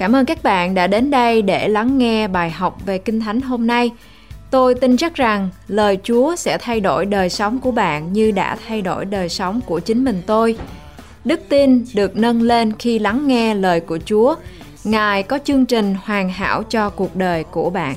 Cảm ơn các bạn đã đến đây để lắng nghe bài học về Kinh Thánh hôm nay. Tôi tin chắc rằng lời Chúa sẽ thay đổi đời sống của bạn như đã thay đổi đời sống của chính mình tôi. Đức tin được nâng lên khi lắng nghe lời của Chúa. Ngài có chương trình hoàn hảo cho cuộc đời của bạn.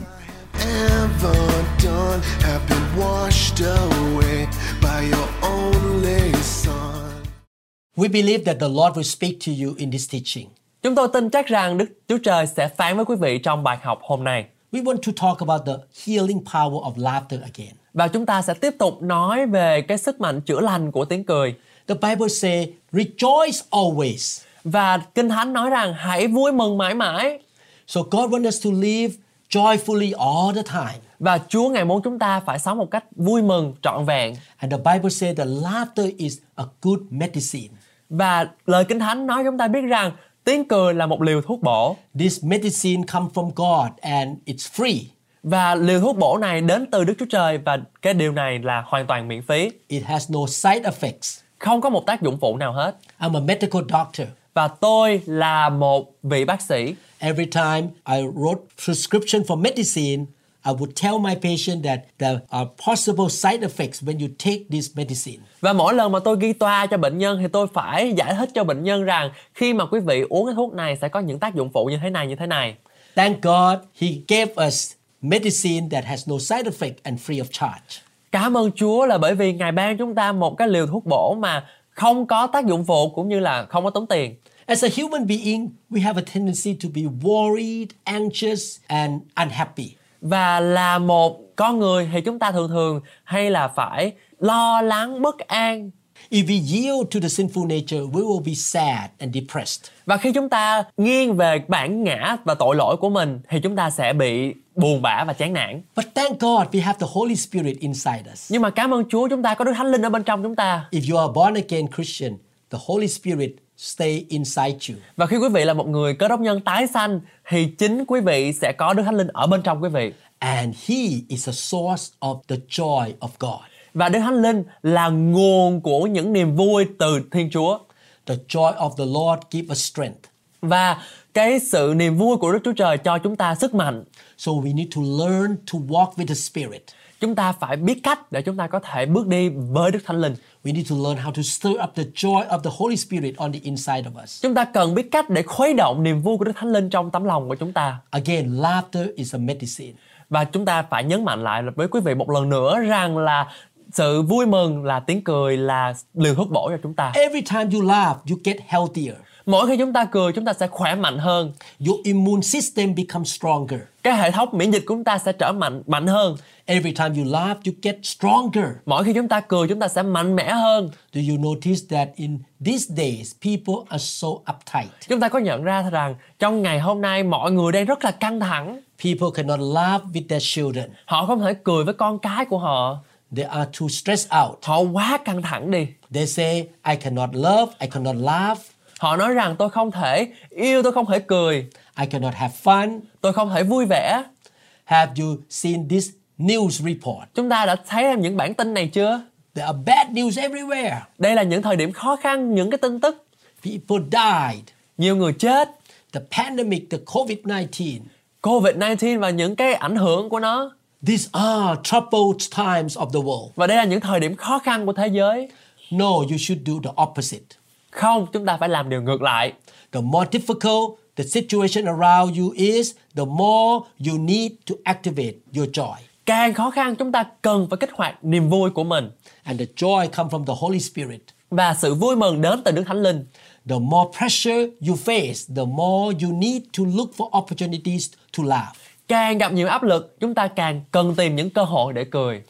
We believe that the Lord will speak to you in this teaching. Chúng tôi tin chắc rằng Đức Chúa Trời sẽ phán với quý vị trong bài học hôm nay. We want to talk about the healing power of laughter again. Và chúng ta sẽ tiếp tục nói về cái sức mạnh chữa lành của tiếng cười. The Bible say, rejoice always. Và Kinh Thánh nói rằng hãy vui mừng mãi mãi. So God wants us to live joyfully all the time. Và Chúa ngày muốn chúng ta phải sống một cách vui mừng, trọn vẹn. And the Bible says that laughter is a good medicine. Và lời Kinh Thánh nói chúng ta biết rằng tiếng cười là một liều thuốc bổ. This medicine come from God and it's free. Và liều thuốc bổ này đến từ Đức Chúa Trời và cái điều này là hoàn toàn miễn phí. It has no side effects. Không có một tác dụng phụ nào hết. I'm a medical doctor. Và tôi là một vị bác sĩ. Every time I wrote prescription for medicine, I would tell my patient that there are possible side effects when you take this medicine. Và mỗi lần mà tôi ghi toa cho bệnh nhân thì tôi phải giải thích cho bệnh nhân rằng khi mà quý vị uống cái thuốc này sẽ có những tác dụng phụ như thế này như thế này. Thank God He gave us medicine that has no side effect and free of charge. Cảm ơn Chúa là bởi vì Ngài ban chúng ta một cái liều thuốc bổ mà không có tác dụng phụ cũng như là không có tốn tiền. As a human being, we have a tendency to be worried, anxious, and unhappy. Và là một con người thì chúng ta thường thường hay là phải lo lắng, bất an. If we yield to the sinful nature, we will be sad and depressed. Và khi chúng ta nghiêng về bản ngã và tội lỗi của mình thì chúng ta sẽ bị buồn bã và chán nản. But thank God we have the Holy Spirit inside us. Nhưng mà cảm ơn Chúa chúng ta có Đức Thánh Linh ở bên trong chúng ta. If you are born again Christian, the Holy Spirit stay inside you. Và khi quý vị là một người cơ đốc nhân tái sanh thì chính quý vị sẽ có Đức Thánh Linh ở bên trong quý vị. And He is a source of the joy of God. Và Đức Thánh Linh là nguồn của những niềm vui từ Thiên Chúa. The joy of the Lord give us strength. Và cái sự niềm vui của Đức Chúa Trời cho chúng ta sức mạnh. So we need to learn to walk with the Spirit. Chúng ta phải biết cách để chúng ta có thể bước đi với Đức Thánh Linh. We need to learn how to stir up the joy of the Holy Spirit on the inside of us. Chúng ta cần biết cách để khuấy động niềm vui của Đức Thánh Linh trong tấm lòng của chúng ta. Again, laughter is a medicine. Và chúng ta phải nhấn mạnh lại với quý vị một lần nữa rằng là sự vui mừng là tiếng cười là liều thuốc bổ cho chúng ta. Every time you laugh, you get healthier. Mỗi khi chúng ta cười chúng ta sẽ khỏe mạnh hơn. Your immune system becomes stronger. Cái hệ thống miễn dịch của chúng ta sẽ trở mạnh mạnh hơn. Every time you laugh, you get stronger. Mỗi khi chúng ta cười chúng ta sẽ mạnh mẽ hơn. Do you notice that in these days, people are so uptight? Chúng ta có nhận ra rằng trong ngày hôm nay mọi người đang rất là căng thẳng. People cannot laugh with their children. Họ không thể cười với con cái của họ. They are too stressed out. Họ quá căng thẳng đi. They say, I cannot love, I cannot laugh, Họ nói rằng tôi không thể yêu, tôi không thể cười, I cannot have fun. tôi không thể vui vẻ. Have you seen this news report? Chúng ta đã thấy những bản tin này chưa? There are bad news everywhere. Đây là những thời điểm khó khăn, những cái tin tức. People died. Nhiều người chết, The pandemic, the COVID 19. Covid-19 và những cái ảnh hưởng của nó. These are troubled times of the world. Và đây là những thời điểm khó khăn của thế giới. No, you should do the opposite. Không, chúng ta phải làm điều ngược lại. The more difficult the situation around you is, the more you need to activate your joy. Càng khó khăn chúng ta cần phải kích hoạt niềm vui của mình. And the joy comes from the Holy Spirit. Và sự vui mừng đến từ Đức Thánh Linh. The more pressure you face, the more you need to look for opportunities to laugh. Càng gặp nhiều áp lực, chúng ta càng cần tìm những cơ hội để cười.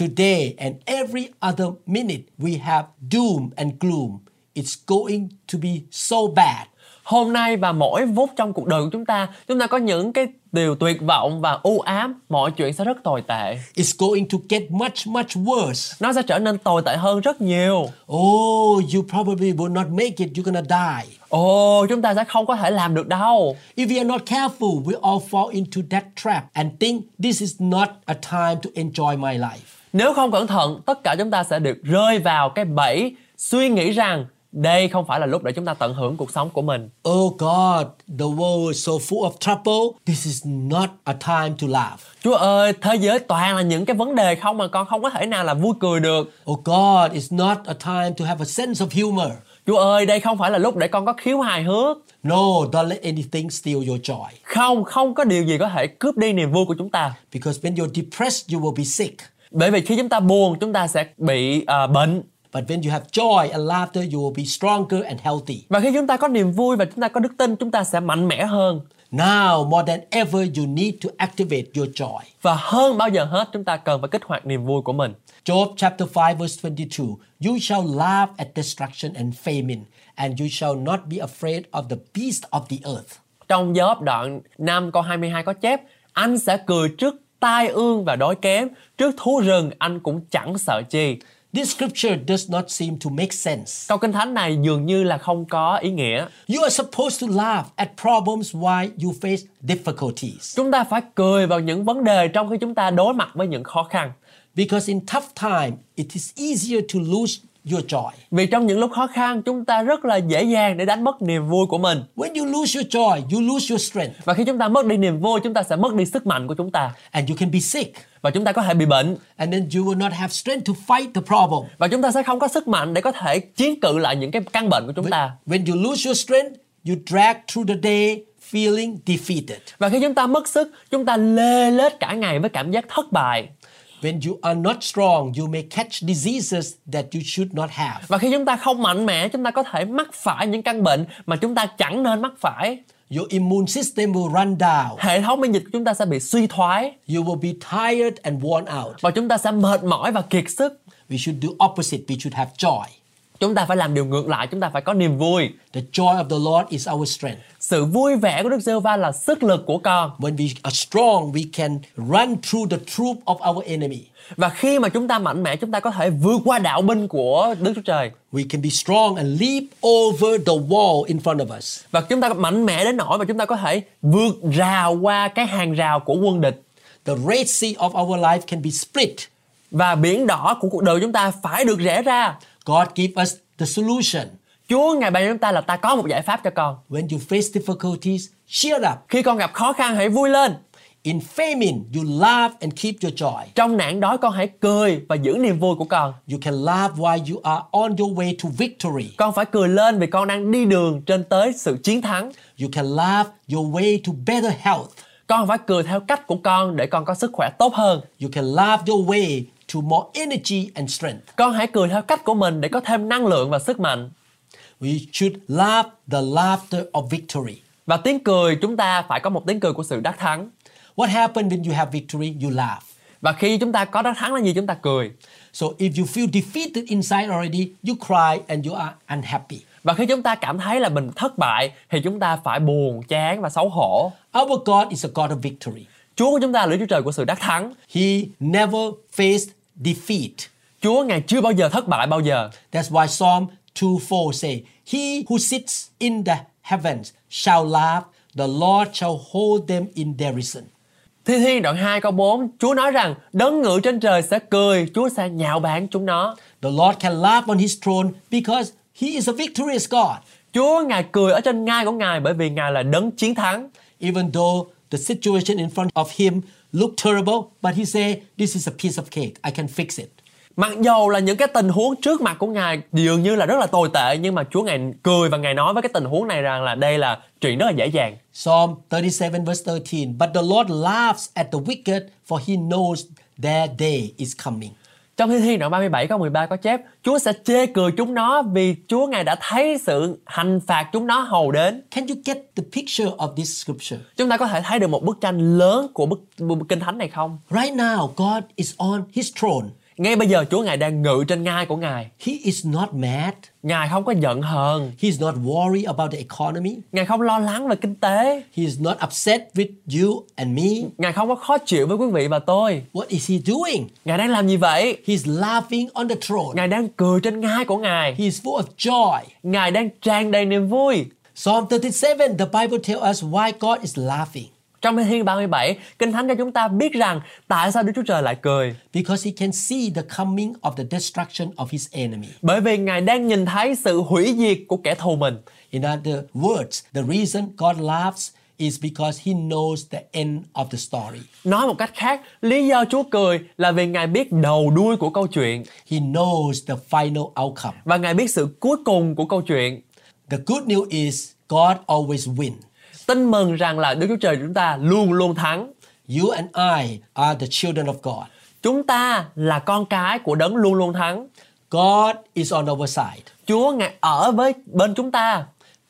Today and every other minute, we have doom and gloom. It's going to be so bad. Hôm nay và mỗi phút trong cuộc đời của chúng ta, chúng ta có những cái điều tuyệt vọng và u ám, mọi chuyện sẽ rất tồi tệ. It's going to get much, much worse. Nó sẽ trở nên tồi tệ hơn rất nhiều. Oh, you probably will not make it. You're gonna die. Ồ, chúng ta sẽ không có thể làm được đâu. If we are not careful, we all fall into that trap and think this is not a time to enjoy my life. Nếu không cẩn thận, tất cả chúng ta sẽ được rơi vào cái bẫy suy nghĩ rằng đây không phải là lúc để chúng ta tận hưởng cuộc sống của mình. Oh God, the world is so full of trouble. This is not a time to laugh. Chúa ơi, thế giới toàn là những cái vấn đề không mà con không có thể nào là vui cười được. Oh God, it's not a time to have a sense of humor. Chúa ơi, đây không phải là lúc để con có khiếu hài hước. No, don't let anything steal your joy. Không, không có điều gì có thể cướp đi niềm vui của chúng ta. Because when you're depressed, you will be sick. Bởi vì khi chúng ta buồn, chúng ta sẽ bị à, bệnh. But when you have joy and laughter, you will be stronger and healthy. Và khi chúng ta có niềm vui và chúng ta có đức tin, chúng ta sẽ mạnh mẽ hơn. Now, more than ever, you need to activate your joy. Và hơn bao giờ hết, chúng ta cần phải kích hoạt niềm vui của mình. Job chapter 5 verse 22 You shall laugh at destruction and famine, and you shall not be afraid of the beast of the earth. Trong Gióp đoạn 5 câu 22 có chép Anh sẽ cười trước tai ương và đói kém Trước thú rừng anh cũng chẳng sợ chi This scripture does not seem to make sense. Câu kinh thánh này dường như là không có ý nghĩa You are supposed to laugh at problems while you face difficulties. Chúng ta phải cười vào những vấn đề trong khi chúng ta đối mặt với những khó khăn Because in tough time, it is easier to lose your joy. Vì trong những lúc khó khăn chúng ta rất là dễ dàng để đánh mất niềm vui của mình When you lose your joy, you lose your strength, Và khi chúng ta mất đi niềm vui chúng ta sẽ mất đi sức mạnh của chúng ta and you can be sick. Và chúng ta có thể bị bệnh And then you will not have strength to fight the problem. Và chúng ta sẽ không có sức mạnh để có thể chiến cự lại những cái căn bệnh của chúng ta When you lose your strength, you drag through the day feeling defeated. Và khi chúng ta mất sức, chúng ta lê lết cả ngày với cảm giác thất bại. When you are not strong, you may catch diseases that you should not have. Và khi chúng ta không mạnh mẽ, chúng ta có thể mắc phải những căn bệnh mà chúng ta chẳng nên mắc phải. Your immune system will run down. Hệ thống miễn dịch của chúng ta sẽ bị suy thoái You will be tired and worn out. và chúng ta sẽ mệt mỏi và kiệt sức. We should do opposite. We should have joy. Chúng ta phải làm điều ngược lại, chúng ta phải có niềm vui. The joy of the Lord is our strength. Sự vui vẻ của Đức giê va là sức lực của con. When we are strong, we can run through the troop of our enemy. Và khi mà chúng ta mạnh mẽ, chúng ta có thể vượt qua đạo binh của Đức Chúa Trời. We can be strong and leap over the wall in front of us. Và chúng ta mạnh mẽ đến nỗi mà chúng ta có thể vượt rào qua cái hàng rào của quân địch. The Red Sea of our life can be split. Và biển đỏ của cuộc đời chúng ta phải được rẽ ra. God give us the solution. Chúa ngài ban cho chúng ta là ta có một giải pháp cho con. When you face difficulties, cheer up. Khi con gặp khó khăn hãy vui lên. In famine, you laugh and keep your joy. Trong nạn đói con hãy cười và giữ niềm vui của con. You can laugh while you are on your way to victory. Con phải cười lên vì con đang đi đường trên tới sự chiến thắng. You can laugh your way to better health. Con phải cười theo cách của con để con có sức khỏe tốt hơn. You can laugh your way to more energy and strength. Con hãy cười theo cách của mình để có thêm năng lượng và sức mạnh. We should laugh the laughter of victory. Và tiếng cười chúng ta phải có một tiếng cười của sự đắc thắng. What happens when you have victory? You laugh. Và khi chúng ta có đắc thắng là gì chúng ta cười. So if you feel defeated inside already, you cry and you are unhappy. Và khi chúng ta cảm thấy là mình thất bại thì chúng ta phải buồn, chán và xấu hổ. Our God is a God of victory. Chúa của chúng ta là Đức Chúa Trời của sự đắc thắng. He never faced defeat. Chúa ngài chưa bao giờ thất bại bao giờ. That's why Psalm 2:4 say, He who sits in the heavens shall laugh, the Lord shall hold them in derision. Thi Thiên đoạn 2 câu 4 Chúa nói rằng đấng ngự trên trời sẽ cười Chúa sẽ nhạo báng chúng nó The Lord can laugh on his throne because he is a victorious God. Chúa ngài cười ở trên ngai của ngài bởi vì ngài là đấng chiến thắng Even though the situation in front of him looked terrible, but he said, This is a piece of cake. I can fix it. Mặc dầu là những cái tình huống trước mặt của ngài dường như là rất là tồi tệ nhưng mà Chúa ngài cười và ngài nói với cái tình huống này rằng là đây là chuyện rất là dễ dàng. Psalm 37 verse 13. But the Lord laughs at the wicked, for he knows their day is coming. Trong Thi Thiên đoạn 37 câu 13 có chép Chúa sẽ chê cười chúng nó vì Chúa ngài đã thấy sự hành phạt chúng nó hầu đến. Can you get the picture of this scripture? Chúng ta có thể thấy được một bức tranh lớn của bức, bức kinh thánh này không? Right now, God is on his throne. Ngay bây giờ Chúa ngài đang ngự trên ngai của ngài. He is not mad. Ngài không có giận hờn, He is not worried about the economy. ngài không lo lắng về kinh tế, He is not upset with you and me. ngài không có khó chịu với quý vị và tôi. What is he doing? Ngài đang làm gì vậy? He's laughing on the throne. Ngài đang cười trên ngai của ngài. He is full of joy. Ngài đang tràn đầy niềm vui. Psalm 37, the Bible tells us why God is laughing. Trong Thi Thiên 37, Kinh Thánh cho chúng ta biết rằng tại sao Đức Chúa Trời lại cười. Because he can see the coming of the destruction of his enemy. Bởi vì Ngài đang nhìn thấy sự hủy diệt của kẻ thù mình. In other words, the reason God laughs is because he knows the end of the story. Nói một cách khác, lý do Chúa cười là vì Ngài biết đầu đuôi của câu chuyện He knows the final outcome. và Ngài biết sự cuối cùng của câu chuyện. The good news is God always wins. Tin mừng rằng là Đức Chúa Trời chúng ta luôn luôn thắng. You and I are the children of God. Chúng ta là con cái của đấng luôn luôn thắng. God is on our side. Chúa Ngài ở với bên chúng ta.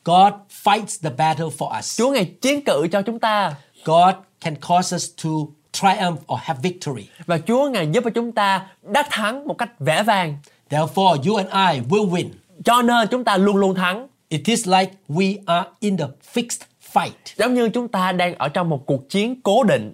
God fights the battle for us. Chúa Ngài chiến cự cho chúng ta. God can cause us to triumph or have victory. Và Chúa Ngài giúp cho chúng ta đắc thắng một cách vẻ vang. Therefore, you and I will win. Cho nên chúng ta luôn luôn thắng. It is like we are in the fixed fight. Giống như chúng ta đang ở trong một cuộc chiến cố định.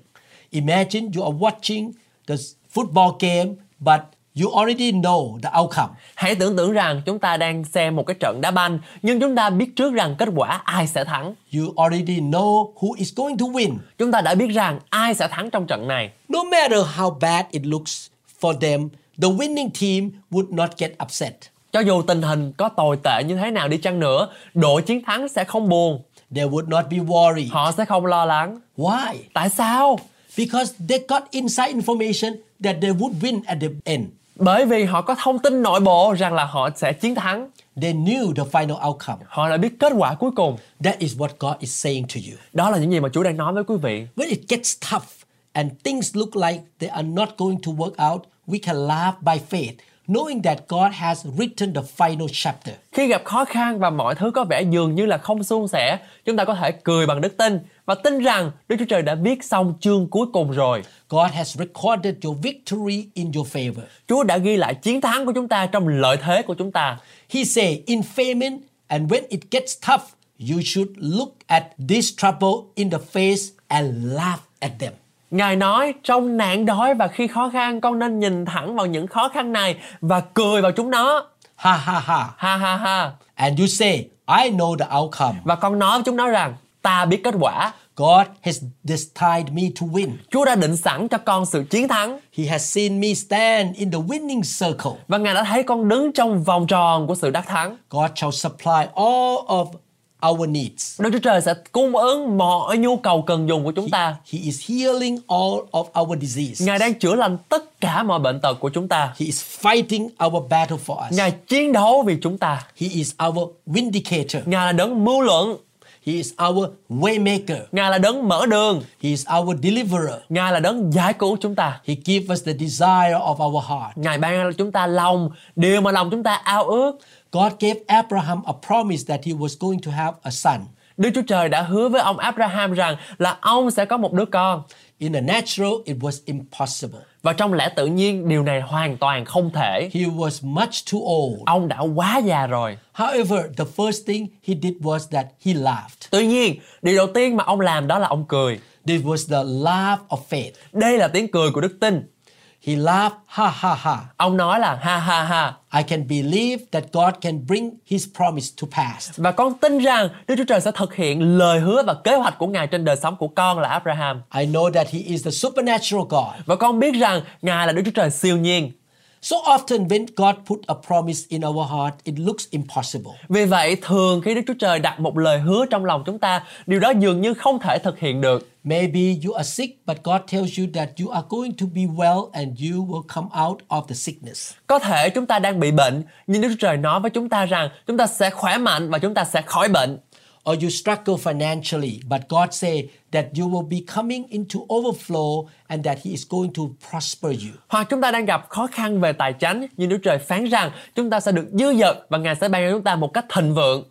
Imagine you are watching the football game, but you already know the outcome. Hãy tưởng tượng rằng chúng ta đang xem một cái trận đá banh nhưng chúng ta biết trước rằng kết quả ai sẽ thắng. You already know who is going to win. Chúng ta đã biết rằng ai sẽ thắng trong trận này. No matter how bad it looks for them, the winning team would not get upset. Cho dù tình hình có tồi tệ như thế nào đi chăng nữa, đội chiến thắng sẽ không buồn. They would not be worried. Họ sẽ không lo lắng. Why? Tại sao? Because they got inside information that they would win at the end. Bởi vì họ có thông tin nội bộ rằng là họ sẽ chiến thắng. They knew the final outcome. Họ đã biết kết quả cuối cùng. That is what God is saying to you. Đó là những gì mà Chúa đang nói với quý vị. When it gets tough and things look like they are not going to work out, we can laugh by faith, knowing that God has written the final chapter. Khi gặp khó khăn và mọi thứ có vẻ dường như là không suôn sẻ, chúng ta có thể cười bằng đức tin và tin rằng Đức Chúa Trời đã viết xong chương cuối cùng rồi. God has recorded your victory in your favor. Chúa đã ghi lại chiến thắng của chúng ta trong lợi thế của chúng ta. He say, in famine and when it gets tough, you should look at this trouble in the face and laugh at them. Ngài nói trong nạn đói và khi khó khăn con nên nhìn thẳng vào những khó khăn này và cười vào chúng nó. Ha ha ha. Ha ha ha. And you say, I know the outcome. Và con nói với chúng nó rằng ta biết kết quả. God has destined me to win. Chúa đã định sẵn cho con sự chiến thắng He has seen me stand in the winning circle. và Ngài đã thấy con đứng trong vòng tròn của sự đắc thắng. God shall supply all of our needs. Đức Chúa Trời sẽ cung ứng mọi nhu cầu cần dùng của chúng ta. He is healing all of our disease. Ngài đang chữa lành tất cả mọi bệnh tật của chúng ta. He is fighting our battle for us. Ngài chiến đấu vì chúng ta. He is our vindicator. Ngài là đấng mưu luận. He is our waymaker. Ngài là đấng mở đường. He is our deliverer. Ngài là đấng giải cứu chúng ta. He gives us the desire of our heart. Ngài ban cho chúng ta lòng, điều mà lòng chúng ta ao ước. God gave Abraham a promise that he was going to have a son. Đức Chúa Trời đã hứa với ông Abraham rằng là ông sẽ có một đứa con. In the natural, it was impossible. Và trong lẽ tự nhiên điều này hoàn toàn không thể. He was much too old. Ông đã quá già rồi. However, the first thing he did was that he laughed. Tuy nhiên, điều đầu tiên mà ông làm đó là ông cười. This was the laugh of faith. Đây là tiếng cười của đức tin. He laughed, ha ha ha. Ông nói là ha ha ha. I can believe that God can bring his promise to pass. Và con tin rằng Đức Chúa Trời sẽ thực hiện lời hứa và kế hoạch của Ngài trên đời sống của con là Abraham. I know that he is the supernatural God. Và con biết rằng Ngài là Đức Chúa Trời siêu nhiên. So often when God put a promise in our heart, it looks impossible. Vì vậy, thường khi Đức Chúa Trời đặt một lời hứa trong lòng chúng ta, điều đó dường như không thể thực hiện được. Maybe you are sick, but God tells you that you are going to be well and you will come out of the sickness. Có thể chúng ta đang bị bệnh, nhưng Đức Chúa Trời nói với chúng ta rằng chúng ta sẽ khỏe mạnh và chúng ta sẽ khỏi bệnh. Or you struggle financially, but God say that you will be coming into overflow and that He is going to prosper you. Hoặc chúng ta đang gặp khó khăn về tài chính, nhưng Đức Trời phán rằng chúng ta sẽ được dư dật và Ngài sẽ ban cho chúng ta một cách thịnh vượng.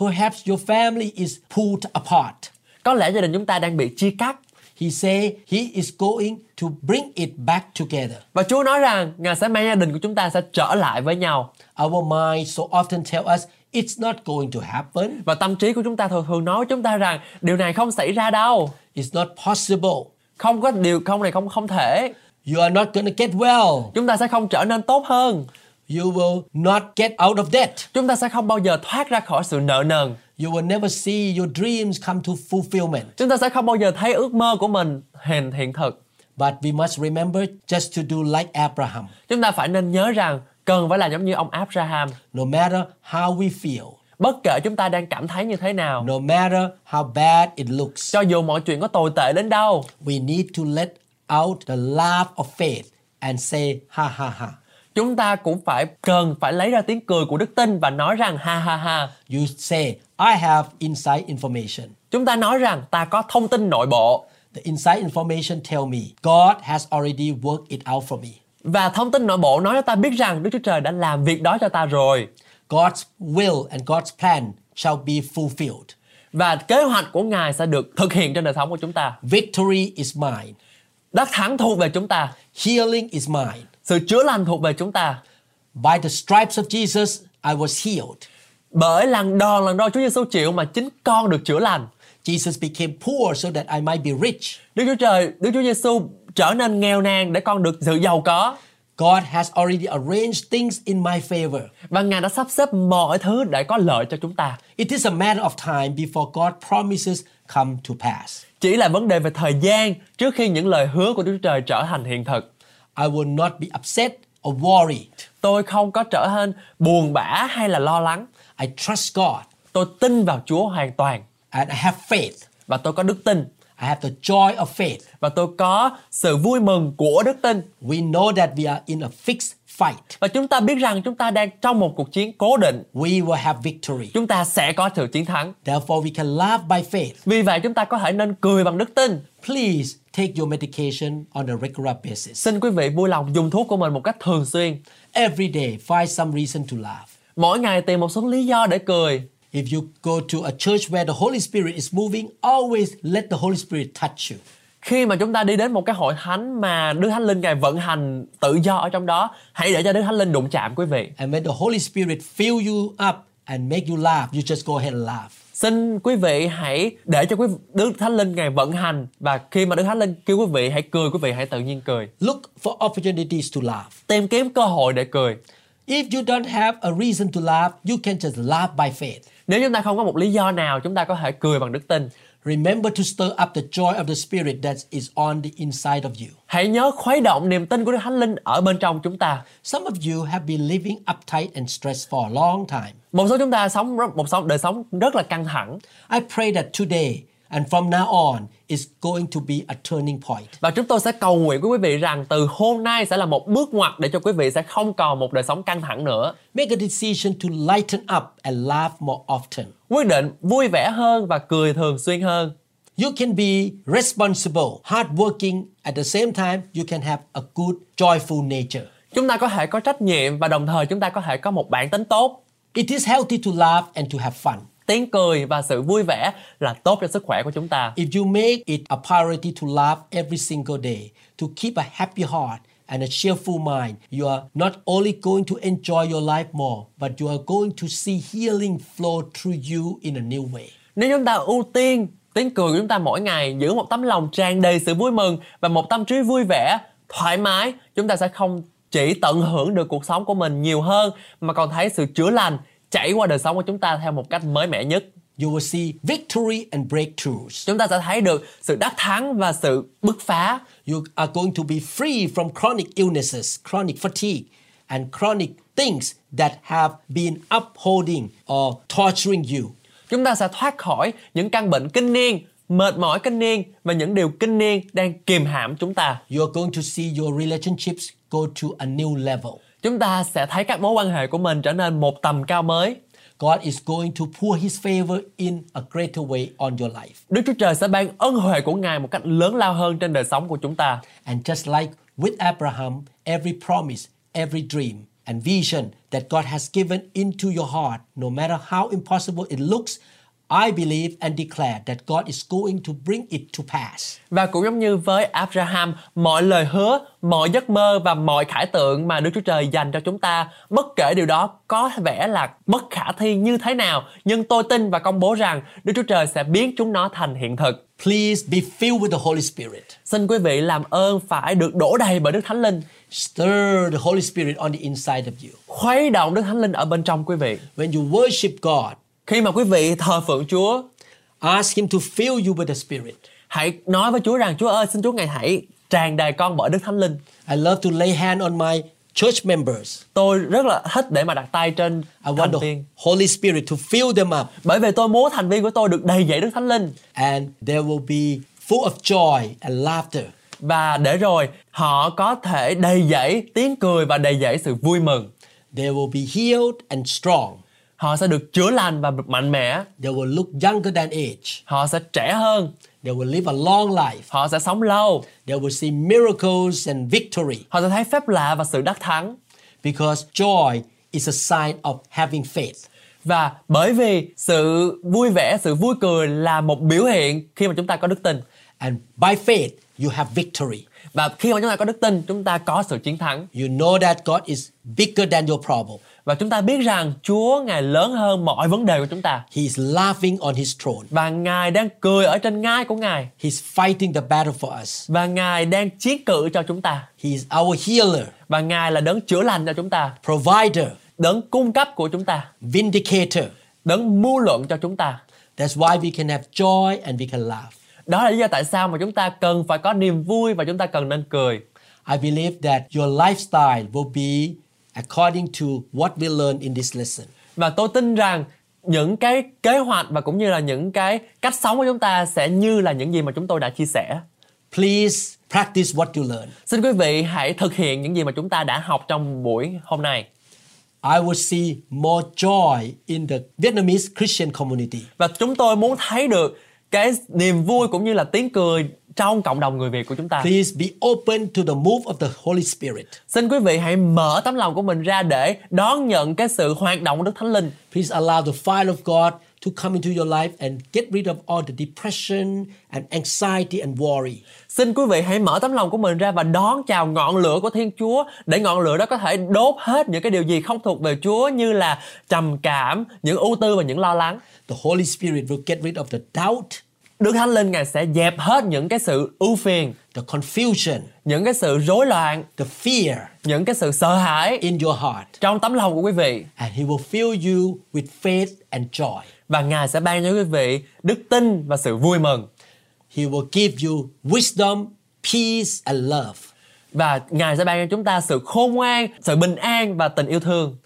Perhaps your family is pulled apart. Có lẽ gia đình chúng ta đang bị chia cắt. He say He is going to bring it back together. Và Chúa nói rằng Ngài sẽ mang gia đình của chúng ta sẽ trở lại với nhau. Our mind so often tell us it's not going to happen. Và tâm trí của chúng ta thường thường nói chúng ta rằng điều này không xảy ra đâu. It's not possible. Không có điều không này không không thể. You are not going to get well. Chúng ta sẽ không trở nên tốt hơn. You will not get out of debt. Chúng ta sẽ không bao giờ thoát ra khỏi sự nợ nần. You will never see your dreams come to fulfillment. Chúng ta sẽ không bao giờ thấy ước mơ của mình hiện hiện thực. But we must remember just to do like Abraham. Chúng ta phải nên nhớ rằng cần phải là giống như ông Abraham. No matter how we feel, Bất kể chúng ta đang cảm thấy như thế nào, no matter how bad it looks, cho dù mọi chuyện có tồi tệ đến đâu, we need to let out the laugh of faith and say ha ha ha. chúng ta cũng phải cần phải lấy ra tiếng cười của đức tin và nói rằng ha ha ha. You say, I have inside information. Chúng ta nói rằng ta có thông tin nội bộ The inside information tell me God has already worked it out for me. Và thông tin nội bộ nói cho ta biết rằng Đức Chúa Trời đã làm việc đó cho ta rồi God's will and God's plan shall be fulfilled. và kế hoạch của Ngài sẽ được thực hiện trên đời sống của chúng ta. Victory is mine. Đắc thắng thuộc về chúng ta, Healing is mine. sự chữa lành thuộc về chúng ta. By the stripes of Jesus, I was healed. Bởi lần đòn lần đo Chúa Giêsu chịu mà chính con được chữa lành. Jesus became poor so that I might be rich. Đức Chúa Trời, Đức Chúa Giêsu trở nên nghèo nàn để con được sự giàu có God has already arranged things in my favor. và Ngài đã sắp xếp mọi thứ để có lợi cho chúng ta. It is a matter of time before God promises come to pass. Chỉ là vấn đề về thời gian trước khi những lời hứa của Đức Chúa Trời trở thành hiện thực. I will not be upset or worried. Tôi không có trở nên buồn bã hay là lo lắng. I trust God Tôi tin vào Chúa hoàn toàn and I have faith. và tôi có đức tin I have the joy of faith. và tôi có sự vui mừng của đức tin. We know that we are in a fixed fight. Và chúng ta biết rằng chúng ta đang trong một cuộc chiến cố định. We will have victory. Chúng ta sẽ có sự chiến thắng. Therefore, we can laugh by faith. Vì vậy chúng ta có thể nên cười bằng đức tin. Please take your medication on a regular basis. Xin quý vị vui lòng dùng thuốc của mình một cách thường xuyên. Every day, find some reason to laugh. Mỗi ngày tìm một số lý do để cười. If you go to a church where the Holy Spirit is moving, always let the Holy Spirit touch you. Khi mà chúng ta đi đến một cái hội thánh mà Đức Thánh Linh Ngài vận hành tự do ở trong đó, hãy để cho Đức Thánh Linh đụng chạm quý vị. And when the Holy Spirit fill you up and make you laugh, you just go ahead and laugh. Xin quý vị hãy để cho quý Đức Thánh Linh Ngài vận hành và khi mà Đức Thánh Linh kêu quý vị hãy cười, quý vị hãy tự nhiên cười. Look for opportunities to laugh. Tìm kiếm cơ hội để cười. If you don't have a reason to laugh, you can just laugh by faith. Nếu chúng ta không có một lý do nào, chúng ta có thể cười bằng đức tin. Remember to stir up the joy of the Spirit that is on the inside of you. Hãy nhớ khuấy động niềm tin của Đức Thánh Linh ở bên trong chúng ta. Some of you have been living uptight and stressed for a long time. Một số chúng ta sống một sống đời sống rất là căng thẳng I pray that today and from now on is going to be a turning point. và chúng tôi sẽ cầu nguyện với quý vị rằng từ hôm nay sẽ là một bước ngoặt để cho quý vị sẽ không còn một đời sống căng thẳng nữa. Make a decision to lighten up and laugh more often. Quyết định vui vẻ hơn và cười thường xuyên hơn. You can be responsible, hardworking, at the same time, you can have a good, joyful nature. Chúng ta có thể có trách nhiệm và đồng thời chúng ta có thể có một bản tính tốt. It is healthy to laugh and to have fun. Tiếng cười và sự vui vẻ là tốt cho sức khỏe của chúng ta. If you make it a priority to laugh every single day, to keep a happy heart and a cheerful mind, you are not only going to enjoy your life more, but you are going to see healing flow through you in a new way. Nếu chúng ta ưu tiên tiếng cười của chúng ta mỗi ngày, giữ một tấm lòng tràn đầy sự vui mừng và một tâm trí vui vẻ, thoải mái, chúng ta sẽ không chỉ tận hưởng được cuộc sống của mình nhiều hơn mà còn thấy sự chữa lành chảy qua đời sống của chúng ta theo một cách mới mẻ nhất. You will see victory and breakthroughs. Chúng ta sẽ thấy được sự đắc thắng và sự bứt phá. You are going to be free from chronic illnesses, chronic fatigue, and chronic things that have been upholding or torturing you. Chúng ta sẽ thoát khỏi những căn bệnh kinh niên, mệt mỏi kinh niên và những điều kinh niên đang kìm hãm chúng ta. You are going to see your relationships go to a new level. Chúng ta sẽ thấy các mối quan hệ của mình trở nên một tầm cao mới. God is going to pour His favor in a greater way on your life. Đức Chúa Trời sẽ ban ân huệ của Ngài một cách lớn lao hơn trên đời sống của chúng ta. And just like with Abraham, every promise, every dream, and vision that God has given into your heart, no matter how impossible it looks, I believe and declare that God is going to bring it to pass. Và cũng giống như với Abraham, mọi lời hứa, mọi giấc mơ và mọi khải tượng mà Đức Chúa Trời dành cho chúng ta, bất kể điều đó có vẻ là bất khả thi như thế nào, nhưng tôi tin và công bố rằng Đức Chúa Trời sẽ biến chúng nó thành hiện thực. Please be filled with the Holy Spirit. Xin quý vị làm ơn phải được đổ đầy bởi Đức Thánh Linh, Stir the Holy Spirit on the inside of you. khuấy động Đức Thánh Linh ở bên trong quý vị. When you worship God, Khi mà quý vị thờ phượng Chúa, ask Him to fill you with the Spirit. hãy nói với Chúa rằng Chúa ơi, xin Chúa ngài hãy tràn đầy con bởi Đức Thánh Linh. I love to lay hand on my church members. Tôi rất là thích để mà đặt tay trên I want thành the viên. Holy Spirit to fill them up, Bởi vì tôi muốn thành viên của tôi được đầy dẫy Đức Thánh Linh. and there will be full of joy and laughter. Và để rồi họ có thể đầy dẫy tiếng cười và đầy dẫy sự vui mừng. They will be healed and strong. Họ sẽ được chữa lành và mạnh mẽ. They will look younger than age. Họ sẽ trẻ hơn. They will live a long life. Họ sẽ sống lâu. They will see miracles and victory Họ sẽ thấy phép lạ và sự đắc thắng. because joy is a sign of having faith. Và bởi vì sự vui vẻ, sự vui cười là một biểu hiện khi mà chúng ta có đức tin. And by faith, you have victory. Và khi mà chúng ta có đức tin, chúng ta có sự chiến thắng. You know that God is bigger than your problem. Và chúng ta biết rằng Chúa Ngài lớn hơn mọi vấn đề của chúng ta. He is laughing on his throne. Và Ngài đang cười ở trên ngai của Ngài. He's fighting the battle for us. Và Ngài đang chiến cự cho chúng ta. He is our healer, Và Ngài là đấng chữa lành cho chúng ta. provider, Đấng cung cấp của chúng ta. vindicator. Đấng mưu luận cho chúng ta. That's why we can have joy and we can laugh. Đó là lý do tại sao mà chúng ta cần phải có niềm vui và chúng ta cần nên cười. I believe that your lifestyle will be according to what we learn in this lesson. Và tôi tin rằng những cái kế hoạch và cũng như là những cái cách sống của chúng ta sẽ như là những gì mà chúng tôi đã chia sẻ. Please practice what you learn. Xin quý vị hãy thực hiện những gì mà chúng ta đã học trong buổi hôm nay. I will see more joy in the Vietnamese Christian community. Và chúng tôi muốn thấy được cái niềm vui cũng như là tiếng cười trong cộng đồng người Việt của chúng ta. Please be open to the move of the Holy Spirit. Xin quý vị hãy mở tấm lòng của mình ra để đón nhận cái sự hoạt động của Đức Thánh Linh. Please allow the fire of God to come into your life and get rid of all the depression and anxiety and worry. Xin quý vị hãy mở tấm lòng của mình ra và đón chào ngọn lửa của Thiên Chúa để ngọn lửa đó có thể đốt hết những cái điều gì không thuộc về Chúa như là trầm cảm, những ưu tư và những lo lắng. The Holy Spirit will get rid of the doubt, Đức Thánh Linh Ngài sẽ dẹp hết những cái sự ưu phiền, the confusion, những cái sự rối loạn, the fear những cái sự sợ hãi in your heart. trong tấm lòng của quý vị. And He will fill you with faith and joy. Và Ngài sẽ ban cho quý vị đức tin và sự vui mừng. He will give you wisdom, peace, and love. Và Ngài sẽ ban cho chúng ta sự khôn ngoan, sự bình an và tình yêu thương.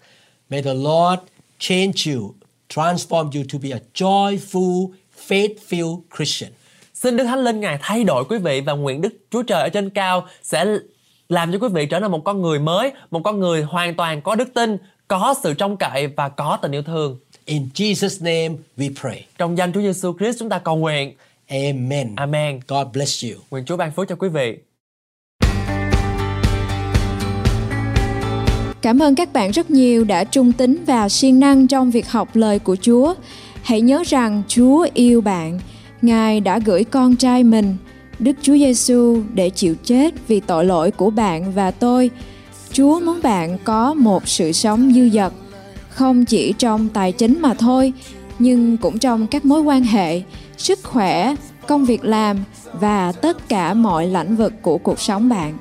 May the Lord change you, transform you to be a joyful, faith-filled Christian. Xin Đức Thánh Linh Ngài thay đổi quý vị và nguyện Đức Chúa Trời ở trên cao sẽ làm cho quý vị trở nên một con người mới, một con người hoàn toàn có đức tin, có sự trông cậy và có tình yêu thương. In Jesus' name we pray. Trong danh Chúa Giêsu Christ chúng ta cầu nguyện. Amen. Amen. God bless you. Nguyện Chúa ban phước cho quý vị. Cảm ơn các bạn rất nhiều đã trung tín và siêng năng trong việc học lời của Chúa. Hãy nhớ rằng Chúa yêu bạn. Ngài đã gửi con trai mình, Đức Chúa Giêsu để chịu chết vì tội lỗi của bạn và tôi. Chúa muốn bạn có một sự sống dư dật, không chỉ trong tài chính mà thôi, nhưng cũng trong các mối quan hệ, sức khỏe, công việc làm và tất cả mọi lĩnh vực của cuộc sống bạn.